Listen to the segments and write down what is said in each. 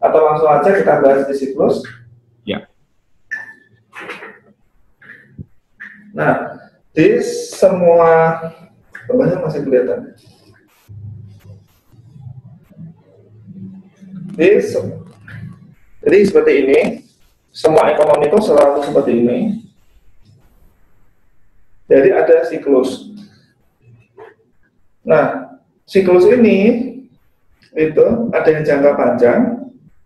Atau langsung aja kita bahas di siklus? Ya. Nah, di semua gambarnya masih kelihatan. Di jadi seperti ini, semua ekonomi itu selalu seperti ini. Jadi ada siklus. Nah, siklus ini itu ada yang jangka panjang,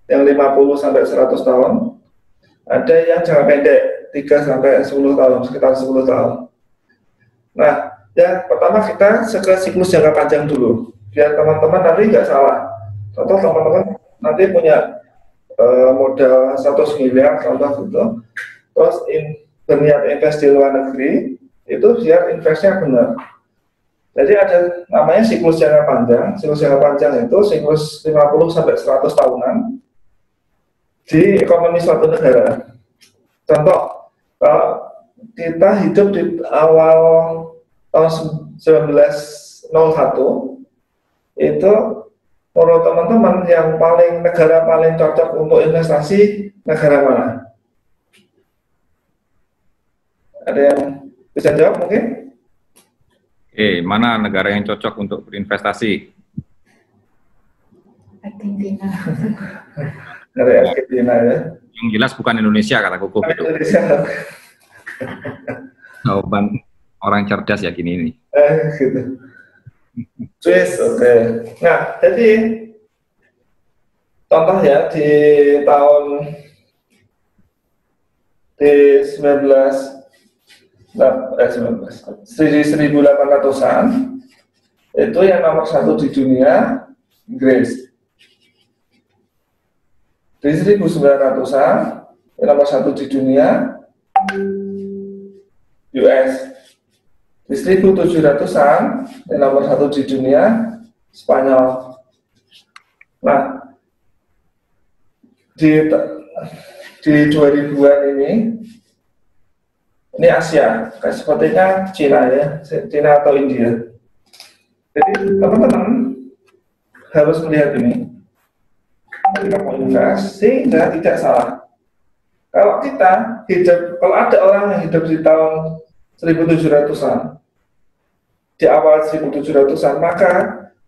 yang 50 sampai 100 tahun, ada yang jangka pendek, 3 sampai 10 tahun, sekitar 10 tahun. Nah, yang pertama kita ke siklus jangka panjang dulu, biar teman-teman nanti nggak salah. Contoh teman-teman nanti punya uh, modal 100 miliar, contoh gitu, terus in, berniat invest di luar negeri, itu biar investnya benar. Jadi ada namanya siklus jangka panjang. Siklus jangka panjang itu siklus 50 sampai 100 tahunan di ekonomi suatu negara. Contoh, kalau kita hidup di awal tahun 1901 itu menurut teman-teman yang paling negara paling cocok untuk investasi negara mana? Ada yang bisa jawab mungkin? Oke, mana negara yang cocok untuk berinvestasi? Argentina. Negara Argentina ya. Yang jelas bukan Indonesia kata Koko gitu. Indonesia. Jawaban orang cerdas ya gini ini. Eh, gitu. Swiss, oke. Okay. Nah, jadi contoh ya di tahun di 19 nah, eh, 19 1800-an itu yang nomor satu di dunia Inggris di 1900-an yang nomor satu di dunia US di 1700-an yang nomor satu di dunia Spanyol nah di di 2000-an ini ini Asia, kayak sepertinya Cina ya, Cina atau India. Jadi teman-teman harus melihat ini. Kita mau invest sehingga tidak salah. Kalau kita hidup, kalau ada orang yang hidup di tahun 1700-an, di awal 1700-an, maka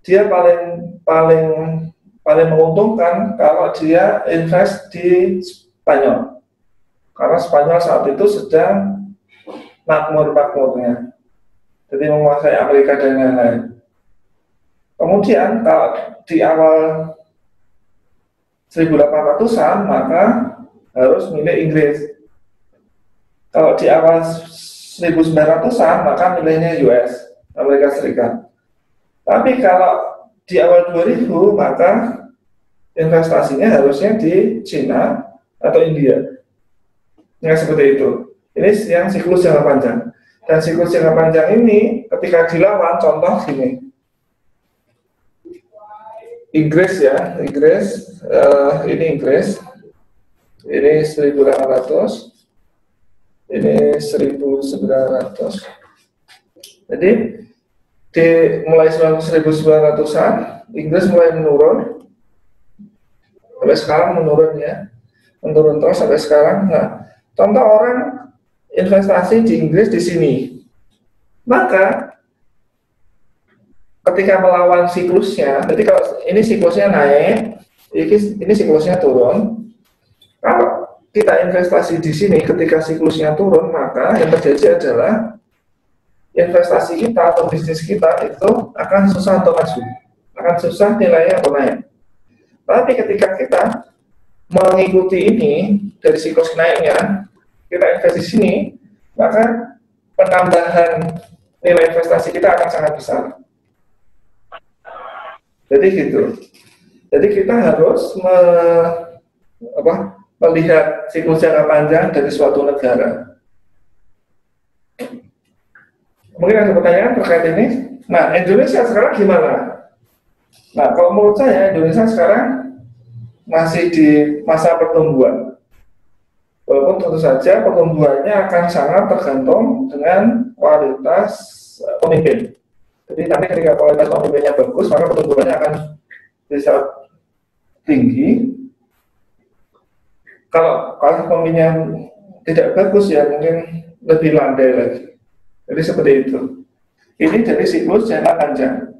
dia paling paling paling menguntungkan kalau dia invest di Spanyol. Karena Spanyol saat itu sedang makmur-makmurnya. Jadi menguasai Amerika dan lain-lain. Kemudian kalau di awal 1800-an maka harus milik Inggris. Kalau di awal 1900-an maka miliknya US, Amerika Serikat. Tapi kalau di awal 2000 maka investasinya harusnya di Cina atau India. Ya seperti itu. Ini yang siklus jangka panjang. Dan siklus jangka panjang ini ketika dilawan, contoh gini. Inggris ya, Inggris, uh, ini Inggris, ini 1800, ini 1900. Jadi di mulai 1900-an Inggris mulai menurun. Sampai sekarang menurun ya. Menurun terus sampai sekarang. Nah contoh orang investasi di Inggris di sini. Maka ketika melawan siklusnya, jadi kalau ini siklusnya naik, ini siklusnya turun. Kalau kita investasi di sini ketika siklusnya turun, maka yang terjadi adalah investasi kita atau bisnis kita itu akan susah untuk maju, akan susah nilainya untuk naik. Tapi ketika kita mengikuti ini dari siklus naiknya, kita investasi di sini, maka penambahan nilai investasi kita akan sangat besar. Jadi gitu. Jadi kita harus me, apa, melihat siklus jangka panjang dari suatu negara. Mungkin ada pertanyaan terkait ini. Nah, Indonesia sekarang gimana? Nah, kalau menurut saya Indonesia sekarang masih di masa pertumbuhan. Walaupun tentu saja pertumbuhannya akan sangat tergantung dengan kualitas eh, pemimpin. Jadi nanti ketika kualitas pemimpinnya bagus, maka pertumbuhannya akan bisa tinggi. kalau kalau ekonominya tidak bagus ya mungkin lebih landai lagi. Jadi seperti itu. Ini dari siklus jangka panjang.